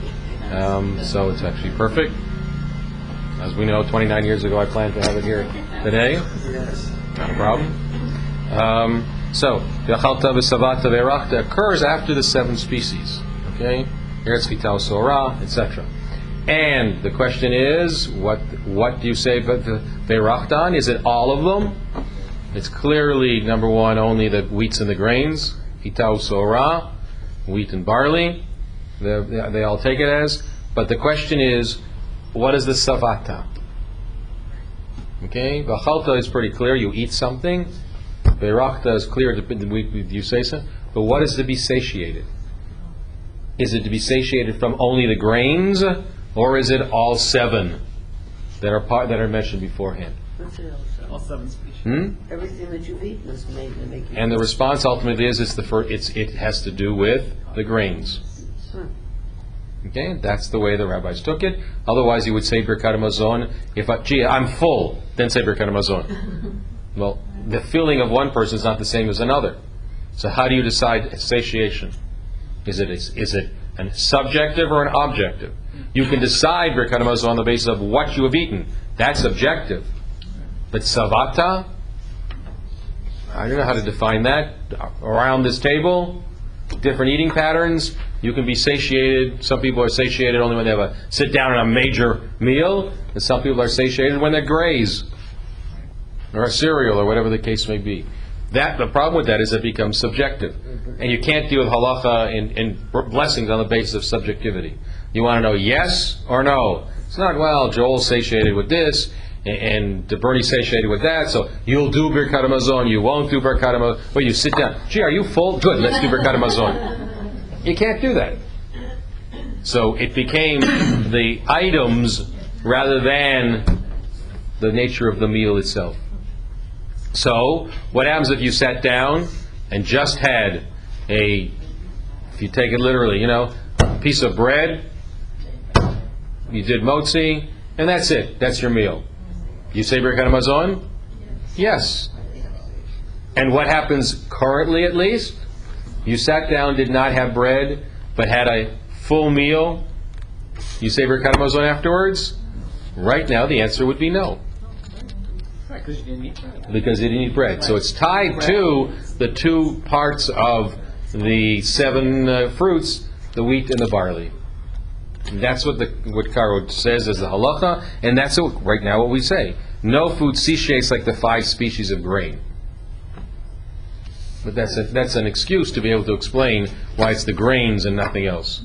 S1: um, so it's actually perfect. As we know, 29 years ago, I planned to have it here today.
S12: Yes.
S1: Not a problem. Um, so, Yachalta v'Savata ve'Rachta occurs after the seven species. Okay? Eretz Chital Sorah, etc. And the question is, what what do you say about the ve'Rachtan? Is it all of them? It's clearly, number one, only the wheats and the grains. Chital Sorah, wheat and barley. They they all take it as. But the question is, what is the Savata? Okay, V'Chalta is pretty clear. You eat something. Beirachta is clear. to- we- we- You say so. But what is to be satiated? Is it to be satiated from only the grains, or is it all seven that are part that are mentioned beforehand?
S2: All seven species.
S1: Hmm?
S13: Everything that you've eaten is made to make you.
S1: And the response ultimately is it's the fir- it's it has to do with the grains. Okay, that's the way the rabbis took it. Otherwise, you would say Birkat Hamazon. If I, gee, I'm full, then say Birkat Hamazon. well, the feeling of one person is not the same as another. So how do you decide satiation? Is it is it an subjective or an objective? You can decide Birkat Hamazon on the basis of what you have eaten. That's objective. But savata, I don't know how to define that. Around this table, different eating patterns. You can be satiated. Some people are satiated only when they have a sit down on a major meal, and some people are satiated when they graze or a cereal or whatever the case may be. That the problem with that is it becomes subjective, and you can't deal with halacha and, and blessings on the basis of subjectivity. You want to know yes or no. It's not well. Joel's satiated with this, and, and Bernie's satiated with that. So you'll do Birkat Hamazon, you won't do Birkat Hamazon. Well, you sit down. Gee, are you full? Good. Let's do Birkat Hamazon. You can't do that. So it became the items rather than the nature of the meal itself. So, what happens if you sat down and just had a, if you take it literally, you know, piece of bread, you did motzi, and that's it. That's your meal. You say Birkat Hamazon? Yes. And what happens currently, at least? You sat down, did not have bread, but had a full meal. You say Birkat Hamazon afterwards? Right now, the answer would be no,
S2: Right, because you didn't eat bread.
S1: because you didn't eat bread. So it's tied to the two parts of the seven uh, fruits, the wheat and the barley. And that's what the what Karo says as the halacha, and that's what, right now what we say. No food satiates like the five species of grain. But that's a, that's an excuse to be able to explain why it's the grains and nothing else.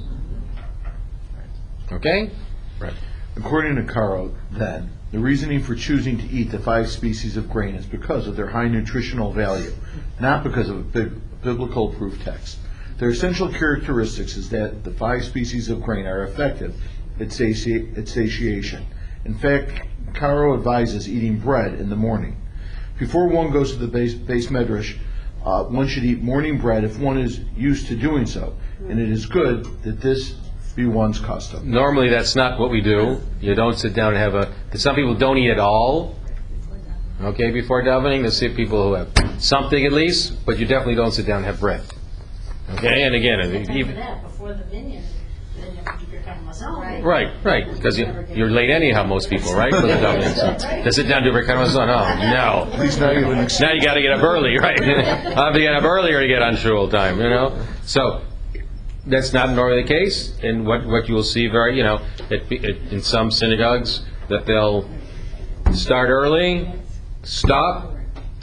S1: Okay? Right.
S14: According to Caro, then, the reasoning for choosing to eat the five species of grain is because of their high nutritional value, not because of a bib- biblical proof text. Their essential characteristics is that the five species of grain are effective at sati- at satiation. In fact, Caro advises eating bread in the morning. Before one goes to the base, base medrash, uh, one should eat morning bread if one is used to doing so, and it is good that this be one's custom.
S1: Normally, that's not what we do. You don't sit down and have a. Some people don't eat at all. Okay, before davening, there's some people who have something at least, but you definitely don't sit down and have bread. Okay, and again, even
S4: that, before the minyan, then you have to do
S1: right, right, because you, you're late anyhow. Most people, right, for the davening. So, to sit down and do Birkat Hamazon, oh no.
S14: He's not even
S1: Now you got to get up early, right? I have to get up earlier to get on shul time, you know. So that's not normally the case. And what what you will see very, you know, it, it, in some synagogues that they'll start early, stop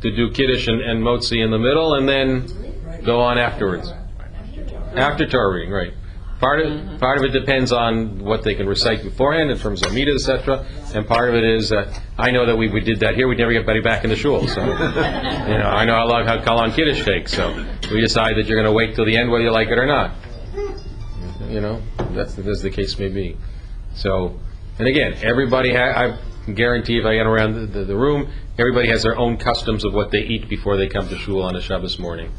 S1: to do kiddush and, and motzi in the middle, and then go on afterwards. After Torah reading, right. Part of, part of it depends on what they can recite beforehand in terms of meter, etc. And part of it is, uh, I know that we, we did that here, we'd never get Betty back in the shul. So, you know, I know how long how Kalan Kiddush takes. So we decide that you're going to wait till the end whether you like it or not. You know, that's as the case may be. So, and again, everybody, ha- I guarantee if I get around the, the, the room, everybody has their own customs of what they eat before they come to shul on a Shabbos morning.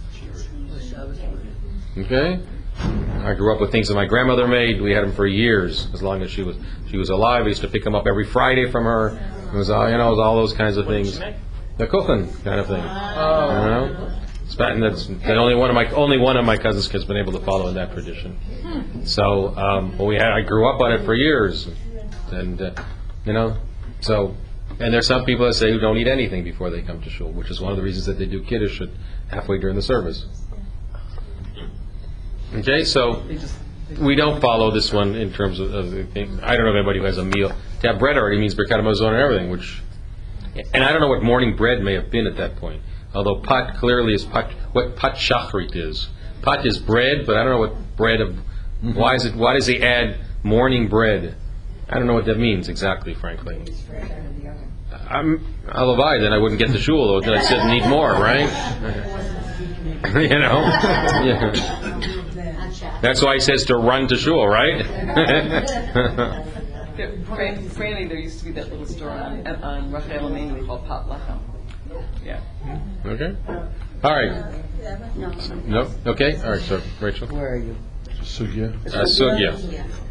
S1: Okay? I grew up with things that my grandmother made. We had them for years, as long as she was she was alive. I used to pick them up every Friday from her. It was all you know, it was all those kinds of things. The cooking kind of thing. You know? And that's the only one of my only one of my cousins has been able to follow in that tradition. So, um, well, we had I grew up on it for years, and uh, you know, so and there's some people that say who don't eat anything before they come to shul, which is one of the reasons that they do kiddush at halfway during the service. Okay, so we don't follow this one in terms of, of the thing. I don't know of anybody who has a meal. To have bread already means Birkat Hamazon and everything, which, and I don't know what morning bread may have been at that point. Although pot clearly is pot, what pot shachrit is. Pot is bread, but I don't know what bread of. Why is it? Why does he add morning bread? I don't know what that means exactly, frankly. I'm Alavai, then I wouldn't get the shul, or then I said need more, right? you know. Yeah. That's why he says to run to shul, right?
S2: There- Franny, there used to be that little store on, on Rachel Alamany called Pot Lechem. Yeah.
S1: okay. All right. No. Okay. All right. So Rachel.
S13: Where are you?
S14: Sugya.
S1: Uh, sugya.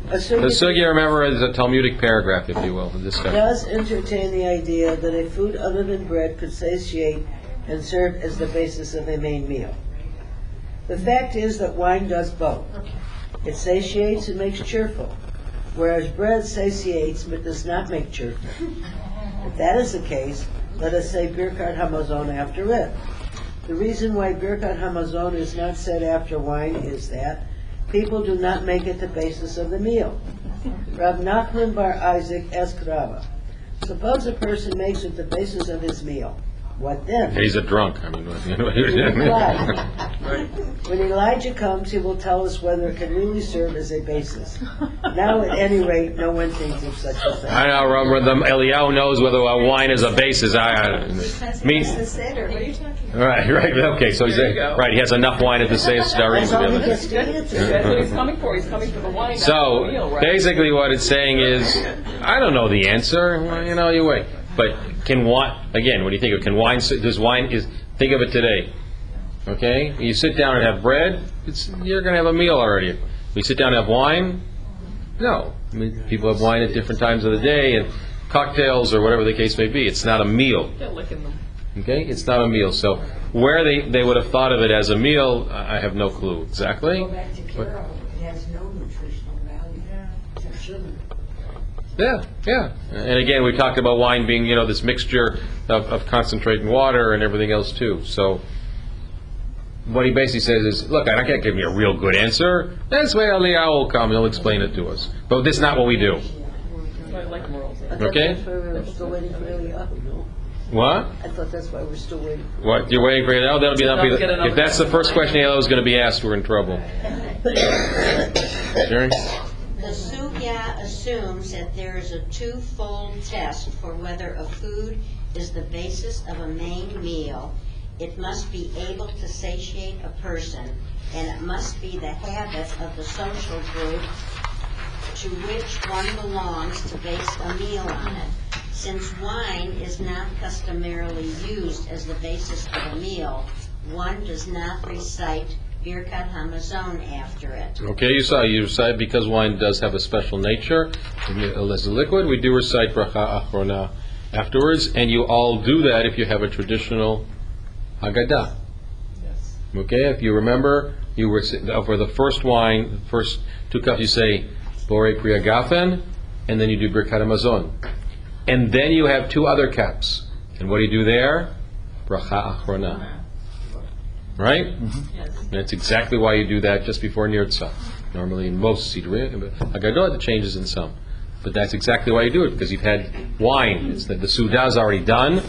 S13: A
S1: The
S13: sugya
S1: sugya, remember, is a Talmudic paragraph, if you will, in discussion.
S13: does entertain the idea that a food other than bread could satiate and serve as the basis of a main meal. The fact is that wine does both. It satiates and makes cheerful, whereas bread satiates but does not make cheerful. If that is the case, let us say Birkat Hamazon after it. The reason why Birkat Hamazon is not said after wine is that people do not make it the basis of the meal. Rav Nachman Bar Isaac asked Rava, suppose a person makes it the basis of his meal. What then?
S1: He's a drunk. I mean,
S13: When Elijah comes, he will tell us whether it can really serve as a basis. Now, at any rate, no one thinks of such a thing.
S1: I know, remember, the Eliyahu knows whether a wine is a basis. I, I me. Right, right. Okay, so he's
S2: There you go.
S1: right. He has enough wine at the same starting
S13: That's all he
S1: to be
S13: gets
S1: able
S13: to
S1: to-
S13: answer.
S2: That's what he's coming for, he's coming for the wine, not
S1: So
S2: the meal, right?
S1: basically, what it's saying is, I don't know the answer. Well, you know, you wait. But can wine again? What do you think of? Can wine? Does wine is? Think of it today. Okay, you sit down and have bread. It's you're going to have a meal already. You sit down and have wine. No, I mean people have wine at different times of the day, and cocktails or whatever the case may be. It's not a meal.
S2: Yeah, licking them.
S1: Okay, it's not a meal. So where they, they would have thought of it as a meal, I have no clue exactly.
S4: Go back to
S1: But-
S4: Carol, it has no nutritional value. It shouldn't.
S1: Yeah, yeah. And again, we talked about wine being, you know, this mixture of, of concentrate and water and everything else too. So what he basically says is, look, I can't give you a real good answer. That's where Eliyahu will come. He'll explain it to us. But this is not what we do.
S2: I like morals.
S1: Okay.
S13: that's why we were still waiting for Eliyahu.
S1: What?
S13: I thought that's why we're still waiting.
S1: What? You're waiting for it? Oh, that'll be, that'll be
S2: Don't get another
S1: if that's the first question Eliyahu is going to be asked, we're in trouble. Jerry?
S15: The Sugya assumes that there is a twofold test for whether a food is the basis of a main meal. It must be able to satiate a person, and it must be the habit of the social group to which one belongs to base a meal on it. Since wine is not customarily used as the basis of a meal, one does not recite Birkat Hamazon after it.
S1: Okay, you saw, you recite because wine does have a special nature, as a liquid, we do recite bracha achrona afterwards, and you all do that if you have a traditional Haggadah.
S2: Yes.
S1: Okay, if you remember, you were, for the first wine, the first two cups, you say, Bore Priya Gafen, and then you do Birkat Hamazon. And then you have two other cups. And what do you do there? Bracha Achrona. Right? Mm-hmm. That's exactly why you do that just before Nirtza. Normally in most Siddurim, Haggadah, the changes in some. But that's exactly why you do it, because you've had wine. It's that the Seudah is already done.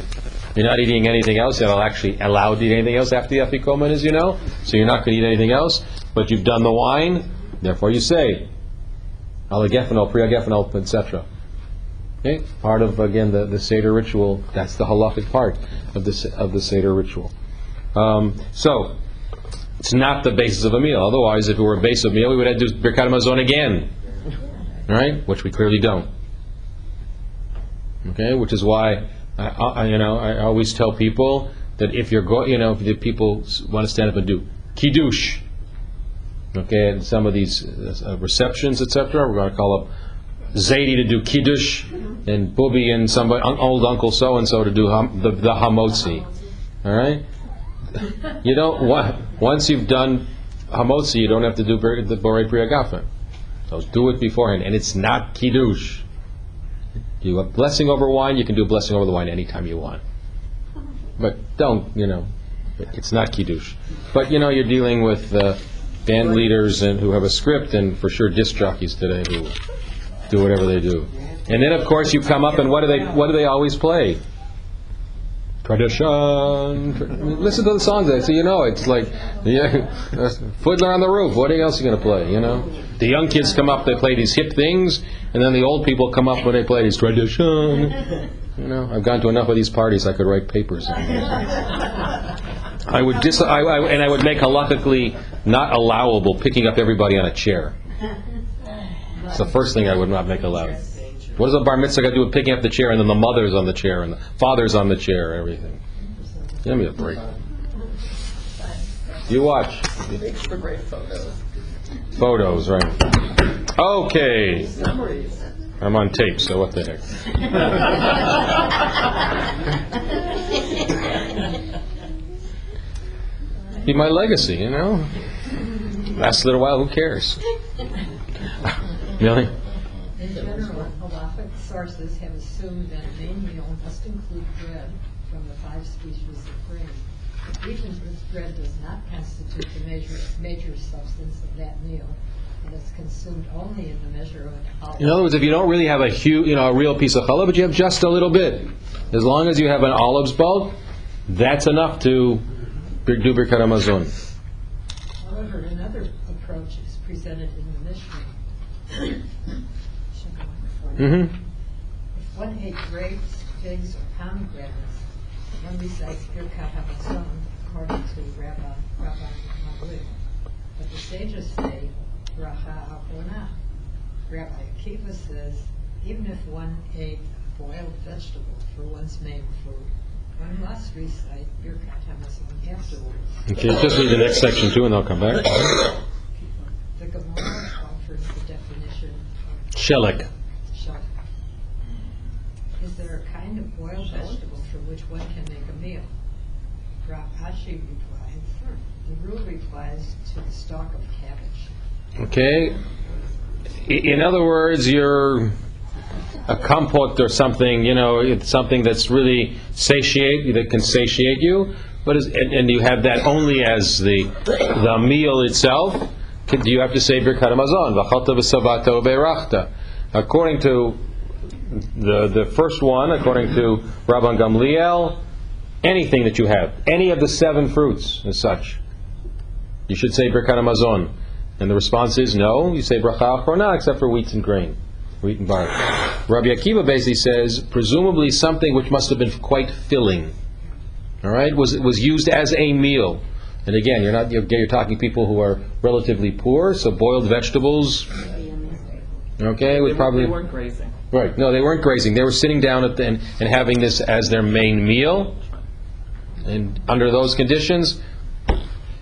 S1: You're not eating anything else. You're not actually allowed to eat anything else after the Afikoman, as you know. So you're not going to eat anything else. But you've done the wine. Therefore you say, Alagephanol, Priagephanol, etc. Okay? Part of, again, the, the Seder ritual. That's the halachic part of the, of the Seder ritual. Um, so, it's not the basis of a meal. Otherwise, if it were a base of a meal, we would have to do Birkat Hamazon again. Right? Which we clearly don't. Okay? Which is why, I, I, you know, I always tell people that if you're going, you know, if the people want to stand up and do Kiddush, okay, and some of these uh, receptions, etc., we're going to call up Zaidi to do Kiddush, and Bubby and somebody, un- old Uncle so and so to do the, the Hamotzi. All right? You don't once you've done hamotzi, you don't have to do the borei priagafen. So do it beforehand, and it's not kiddush. You have blessing over wine, you can do a blessing over the wine anytime you want. But don't, you know, it's not kiddush. But you know, you're dealing with uh, band leaders and who have a script, and for sure disc jockeys today who do whatever they do. And then, of course, you come up, and what do they what do they always play? Tradition. Listen to the songs, so you know it's like, yeah, Fiddler on the Roof. What else are you to play? You know, the young kids come up, they play these hip things, and then the old people come up when they play these tradition. You know, I've gone to enough of these parties, I could write papers. I would dis, I, I, and I would make halakhically not allowable picking up everybody on a chair. It's the first thing I would not make allowed. What does a bar mitzvah got to do with picking up the chair and then the mother's on the chair and the father's on the chair and everything? Give me a break. You watch.
S2: Makes for great photos.
S1: Photos, right. Okay. I'm on tape, so what the heck. Be my legacy, you know? Last a little while, who cares? Millie?
S16: In general, halachic sources have assumed that a main meal must include bread from the five species of grain. Even if bread does not constitute the major, major substance of that meal, and is consumed only in the measure of an olive.
S1: In other words, if you don't really have a huge, you know, a real piece of challah, but you have just a little bit, as long as you have an olive's bulk, that's enough to do birkat hamazon.
S16: However, another approach is presented in the Mishnah.
S1: Mm-hmm.
S16: If one ate grapes, figs, or pomegranates, one recites Birkat Hamazon according to Rabbi Rabbi Magui. But the sages say Bracha Achrona. Rabbi Akiva says even if one ate a boiled vegetable for one's main food, one must recite Birkat Hamazon afterwards.
S1: Okay, just read the next section too, and I'll come back.
S16: The Gemara offers the definition of
S1: Shelek.
S16: Shach. boiled vegetable from which one can make a meal. Rav Ashi replied, hmm, the rule applies to the stalk of cabbage.
S1: Okay? In other words, you're a compote or something, you know, it's something that's really satiate, that can satiate you, but is, and, and you have that only as the the meal itself. Do you have to say Birkat Hamazon? According to the the first one, according to Rabban Gamliel, anything that you have, any of the seven fruits as such, you should say Birkat Hamazon. And the response is no, you say Bracha Achrona, except for wheat and grain, wheat and barley. Rabbi Akiva basically says, presumably something which must have been quite filling, all right, was was used as a meal. And again, you're not you're, you're talking people who are relatively poor, so boiled vegetables, okay,
S2: They
S1: would probably
S2: They weren't grazing.
S1: Right. No, they weren't grazing. They were sitting down at the, and, and having this as their main meal. And under those conditions,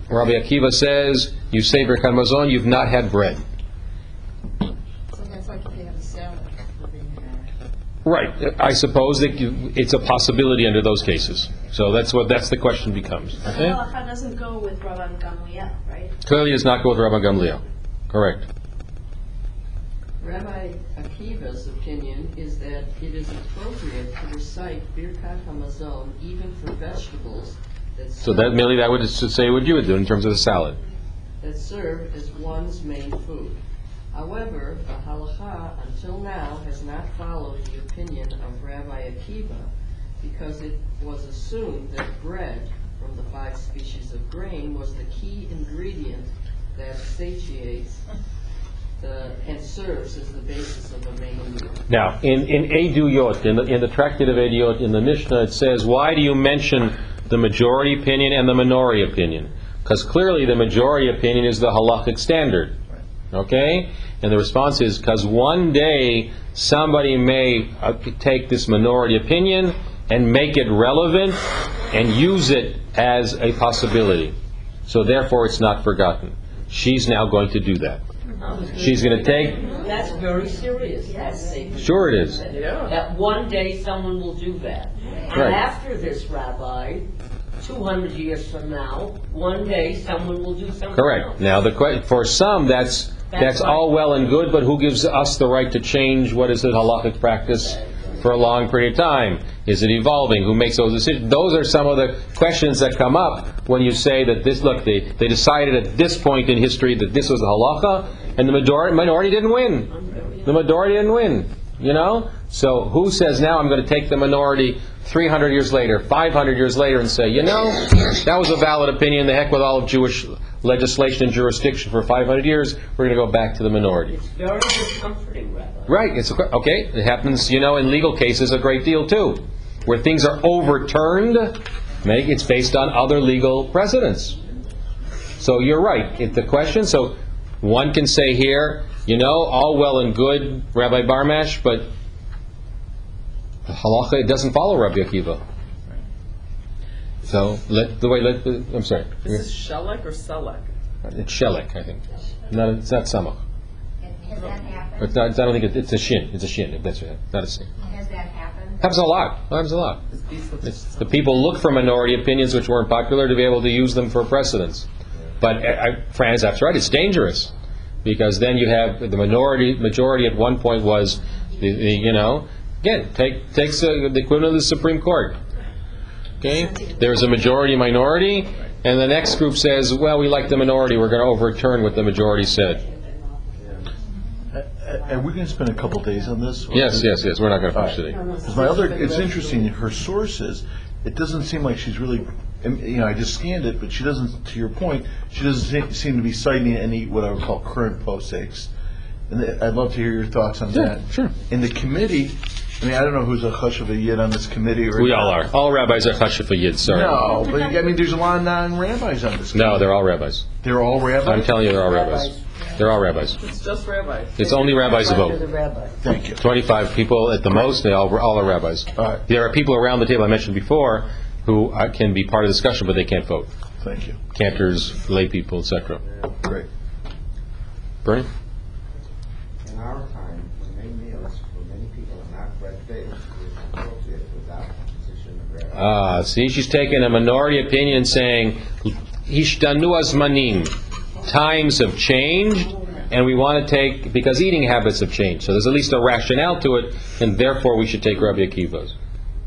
S1: Rabbi Akiva says, you say Birkat Hamazon, you've not had bread.
S16: So that's like if you have a salad
S1: Right. I suppose that you, it's a possibility under those cases. So that's what that's the question becomes. Okay?
S17: Halacha doesn't go with Rabban Gamliel, right?
S1: Clearly, does not go with Rabbi Gamliel. Correct.
S18: Rabbi Akiva's opinion is that it is appropriate to recite Birkat Hamazon even for vegetables that
S1: So that merely that would say what you would do in terms of the salad.
S18: that serve as one's main food. However, the halacha until now has not followed the opinion of Rabbi Akiva because it was assumed that bread from the five species of grain was the key ingredient that satiates the, and serves as the basis of a main meal.
S1: Now, in, in Eduyot, in the, in the Tractate of Eduyot, in the Mishnah, it says, why do you mention the majority opinion and the minority opinion? Because clearly the majority opinion is the halachic standard. Okay? And the response is, because one day somebody may uh, take this minority opinion and make it relevant and use it as a possibility. So therefore it's not forgotten. She's now going to do that. She's going to take
S8: That's very serious. That's a-
S1: Sure it is.
S8: That one day someone will do that. And after this, Rabbi, 200 years from now, one day someone will do something else.
S1: Correct. Now, the que- for some, that's, that's
S8: That's
S1: all well and good, but who gives us the right to change what is a halachic practice for a long period of time? Is it evolving? Who makes those decisions? Those are some of the questions that come up when you say that this, look, they, they decided at this point in history that this was the halacha, and the majority, minority didn't win. The majority didn't win, you know? So who says now I'm going to take the minority 300 years later, 500 years later, and say, you know, that was a valid opinion, the heck with all of Jewish legislation and jurisdiction for 500 years, we're going to go back to the minority.
S8: Very discomforting.
S1: Right, it's, a- okay, it happens, you know, in legal cases a great deal too, where things are overturned, make, it's based on other legal precedents. So you're right, it's the question, so one can say here, you know, all well and good, Rabbi Barmash, but halacha, it doesn't follow Rabbi Akiva. So, let, the way, let, the, I'm sorry.
S2: This is Shelek or Selek?
S1: It's Shelek, I think. Not, it's not Samach.
S10: Has that happened?
S1: It's not, I don't think it, it's a shin. It's a shin. If that's right, not a sin.
S10: Has that happened?
S1: Happens a lot. Happens a lot. It's, the people look for minority opinions which weren't popular to be able to use them for precedence. But I, I, that's right. It's dangerous because then you have the minority. Majority at one point was the, the you know again take takes uh, the equivalent of the Supreme Court. Okay, there's a majority minority, and the next group says, well, we like the minority. We're going to overturn what the majority said.
S14: Are we going to spend a couple days on this?
S1: Yes, yes, yes. We're not going to finish today.
S14: Because my other, it's interesting, her sources, it doesn't seem like she's really, and, you know, I just scanned it, but she doesn't, to your point, she doesn't se- seem to be citing any, what I would call current postsakes. And th- I'd love to hear your thoughts on
S1: Sure,
S14: that.
S1: sure.
S14: In the committee, I mean, I don't know who's a hush of a yid on this committee or.
S1: We all are. All rabbis are chashifa yid. Sorry.
S14: No, but I mean, there's a lot of non-rabbis on this.
S1: No, they're all rabbis.
S14: They're all rabbis?
S1: I'm telling you, they're all rabbis. They're all rabbis.
S2: It's just rabbis.
S1: It's only rabbis who vote.
S14: Thank you.
S1: 25 people at the most, they all, all are rabbis. There are people around the table I mentioned before who uh, can be part of the discussion, but they can't vote.
S14: Thank you.
S1: Cantors, lay people, etc.
S14: Great.
S1: Bernie?
S19: In our time, when main meals for many people are not bread-based, it is appropriate without Rabbi.
S1: Ah, see, she's taking a minority opinion saying, Hishtanu azmanim, times have changed, and we want to take, because eating habits have changed, so there's at least a rationale to it, and therefore we should take Rabbi Akiva's.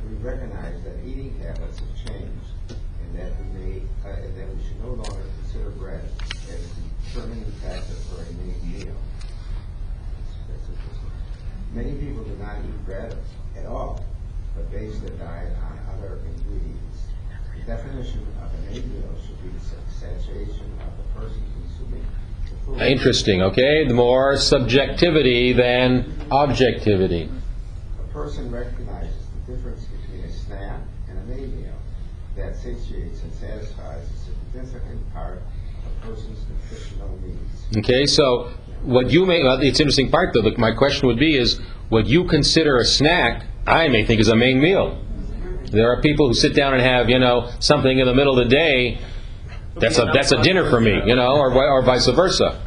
S19: We recognize that eating habits have changed, and that we may, uh, and that we should no longer consider bread as the determining factor for a main meal. That's interesting. Many people do not eat bread at all, but base their diet on other ingredients. The definition of a main meal should be the satiation of the person consuming the food.
S1: Interesting, okay? The more subjectivity than objectivity.
S19: A person recognizes the difference between a snack and a main meal that satiates and satisfies a significant part a person's nutritional needs.
S1: Okay, so what you may, well, it's interesting part though, my question would be is, what you consider a snack, I may think is a main meal. There are people who sit down and have, you know, something in the middle of the day, that's a, that's a dinner for me, you know, or, or vice versa.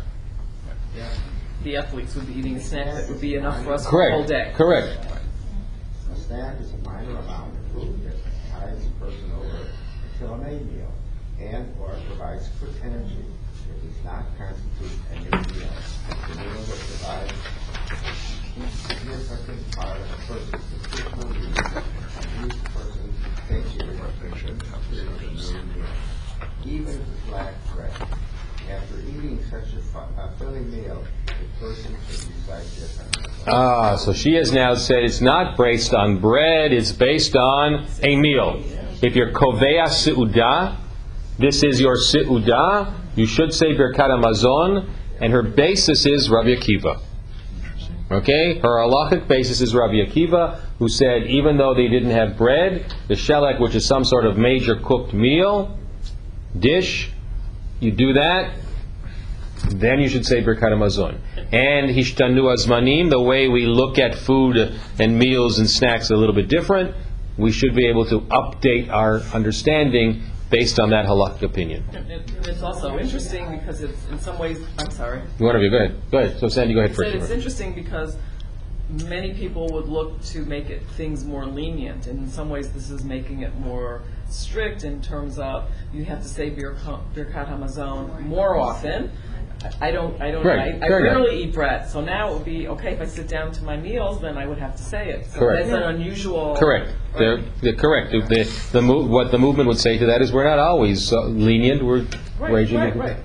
S2: The athletes would be eating a snack that would be enough for us for the whole day.
S1: Correct, correct.
S19: A snack is a minor amount of food that tides a person over until a main meal and/or quick energy. It does not constitute a main meal. The a significant part of a person's and considered a even if it lacks bread. After eating such a filling meal, the person should recite this.
S1: Ah, so she has now said it's not based on bread, it's based on a meal. If you're kovea seudah, this is your seudah, you should say Birkat Hamazon, and her basis is Rabbi Akiva. Okay? Her halachic basis is Rabbi Akiva, who said even though they didn't have bread, the shelek, which is some sort of major cooked meal, dish, you do that, then you should say Birkat Hamazon. And Hishtanu Azmanim, the way we look at food and meals and snacks a little bit different, we should be able to update our understanding based on that halakhic opinion.
S2: And and it's also interesting because it's, in some ways, I'm sorry.
S1: One of you, go ahead. Go ahead. So Sandy, go ahead
S2: I said it's interesting because many people would look to make it things more lenient, and in some ways, this is making it more strict in terms of you have to say Bir- Birkat Hamazon more often. I I don't, I don't, I
S1: Right,
S2: I
S1: fair enough.
S2: rarely eat bread, so now it would be, okay, if I sit down to my meals, then I would have to say it. So
S1: Correct.
S2: That's an unusual.
S1: Correct. They're, they're correct. The, the, the move, what the movement would say to that is we're not always uh, lenient, we're
S2: Right,
S1: raging.
S2: right, right.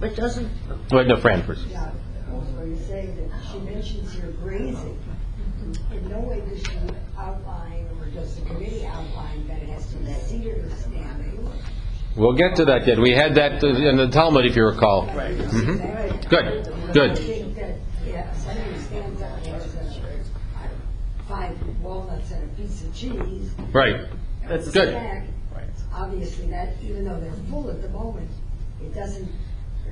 S13: But doesn't,
S1: Wait, no, Fran first.
S4: Yeah, where you say that she mentions here grazing. In no way does she outline, or does the committee outline that it has to be seated or standing.
S1: We'll get to that yet. We had that in the Talmud, if you recall.
S2: Right.
S1: Mhm. Good, good.
S4: think that, yeah, somebody stands up and a, five walnuts and a piece of cheese.
S1: Right.
S2: That's a
S1: Good.
S4: snack. Obviously, that, even though they're full at the moment, it doesn't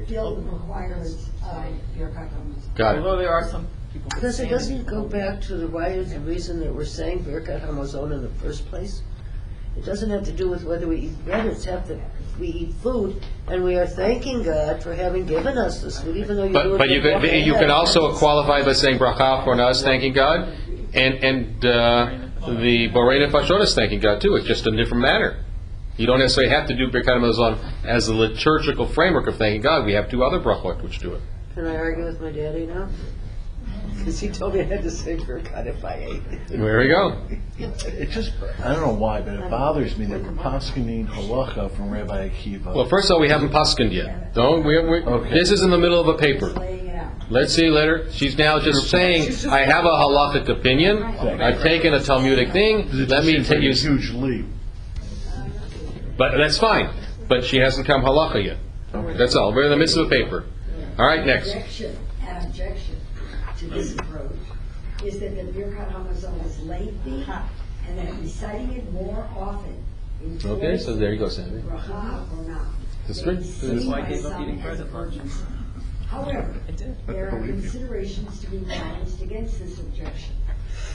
S4: fill the requirements of your Hamazon.
S1: Got it.
S2: Although there are some people. that
S13: does it,
S2: stand-
S13: doesn't it go back to the why is the reason that we're saying Birkat Hamazon in the first place? It doesn't have to do with whether we eat bread, it's have to, we eat food, and we are thanking God for having given us this food, even though you do
S1: But,
S13: it.
S1: but you
S13: with
S1: could, you can also qualify by saying bracha for us, thanking God, and, and, uh, the Borei Nefashot is thanking God too, it's just a different manner. You don't necessarily have to do Birkat Hamazon as a liturgical framework of thanking God, we have two other brachot which do it.
S13: Can I argue with my daddy now? Because he told me I had to say Birkat if I ate.
S1: There we go.
S14: It just, I don't know why, but it bothers me that we're poskening halacha from Rabbi Akiva.
S1: Well, first of all, we haven't paskined yet. Don't, we, we,
S14: Okay.
S1: this is in the middle of a paper.
S4: Laying it out.
S1: Let's see later. She's now just saying, I have a halachic opinion. I've taken a Talmudic thing.
S14: It
S1: Let me
S14: seems
S1: tell
S14: like
S1: you.
S14: a huge leap.
S1: But that's fine. But she hasn't come halacha yet. That's all. We're in the midst of a paper. All right, next.
S4: Objection, an objection to this approach is that the Birkat Hamazon is lengthy and that reciting it more often
S1: Okay, so there you go, Sandy.
S4: bracha or not.
S1: That's good.
S2: That's why I gave up eating bread at lunch.
S4: However, there are considerations to be balanced against this objection.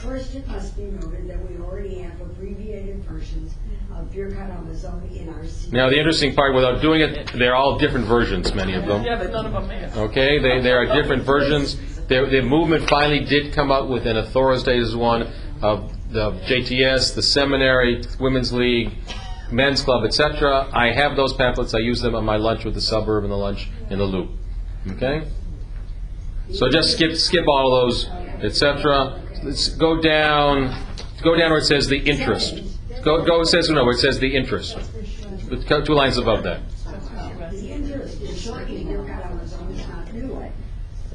S4: First, it must be noted that we already have abbreviated versions of Birkat Hamazon in our. CD.
S1: Now, the interesting part, without doing it, they're all different versions, many of them.
S2: Yeah, but none of them match.
S1: Okay, they, there are different versions. The, the movement finally did come up with an authoritative one of the JTS, the seminary, Women's League, Men's Club, etc. I have those pamphlets, I use them on my lunch with the suburb and the lunch in the loop. Okay? So just skip, skip all of those, etc. Let's go down, go down where it says the interest. Go, go, it says, no, where it says the interest. Two lines above that.
S4: The interest is shocking here, God, on its own, it's not new.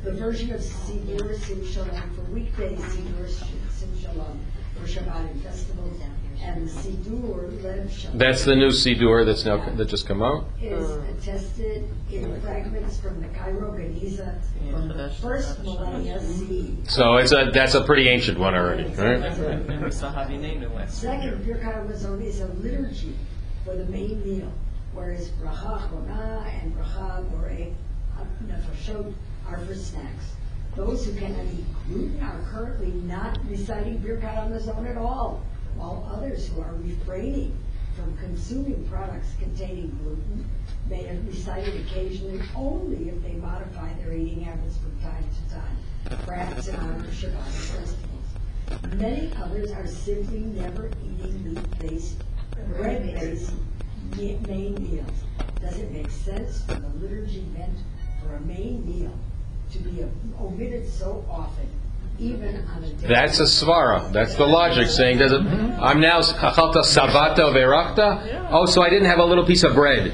S4: The version of Siddur Sim Shalom for weekdays, Siddur Sim Shalom for Shabbat and festivals, and the Siddur Lev Shalem.
S1: That's the new Siddur that's now, that just come out.
S4: Is attested in fragments from the Cairo Geniza from the first millennia CE.
S1: So it's a, that's a pretty ancient one already, right?
S2: saw how he named.
S4: Second, Birkat Hamazon is a liturgy for the main meal, whereas Bracha Achrona and Bracha Borei Nefashot are for snacks. Those who cannot eat gluten are currently not reciting Birkat zone at all, while others who are refraining from consuming products containing gluten may recite it occasionally only if they modify their eating habits from time to time, perhaps in honor of Shabbat festivals. Many others are simply never eating meat-based, bread-based main meals. Does it make sense for the liturgy meant for a main meal to be omitted so often, even on a day?
S1: That's a svara. That's the logic saying, does it, mm-hmm. I'm now, achalta sabata verachta? Oh, so I didn't have a little piece of bread.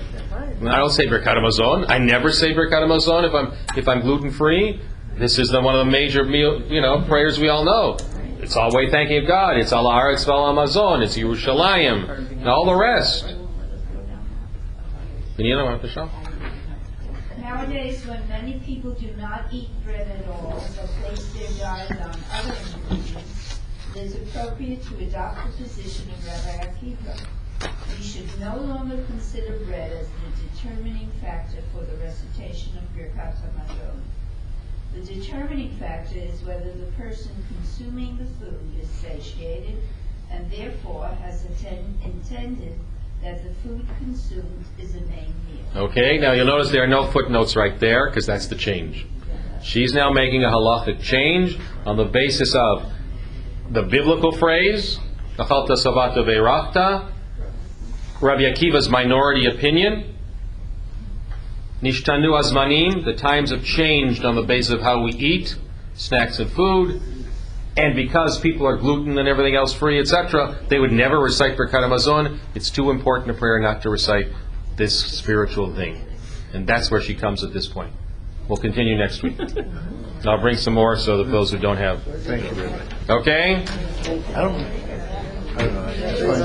S1: I don't say Birkat Hamazon. I never say Birkat Hamazon if I'm, if I'm gluten-free. This is the, one of the major meal, you know, prayers we all know. It's all way thanking of God. It's Allah Haaretz Val Hamazon. It's Yerushalayim. And all the rest. Benina, want to show?
S20: Nowadays, when many people do not eat bread at all, but base their diet on other ingredients, it is appropriate to adopt the position of Rabbi Akiva. We should no longer consider bread as the determining factor for the recitation of Birkat HaMazon. The determining factor is whether the person consuming the food is satiated and therefore has atten- intended that the food consumed is a main meal.
S1: Okay, now you'll notice there are no footnotes right there because that's the change. She's now making a halachic change on the basis of the biblical phrase, "Achalta savata ve'rachta," Rabbi Akiva's minority opinion, Nishtanu azmanim, the times have changed on the basis of how we eat, snacks and food, and because people are gluten and everything else free, etc., they would never recite Birkat Hamazon. It's too important a prayer not to recite this spiritual thing. And that's where she comes at this point. We'll continue next week. I'll bring some more so that those who don't have.
S14: Thank you,
S1: Okay?
S14: I don't, I don't know.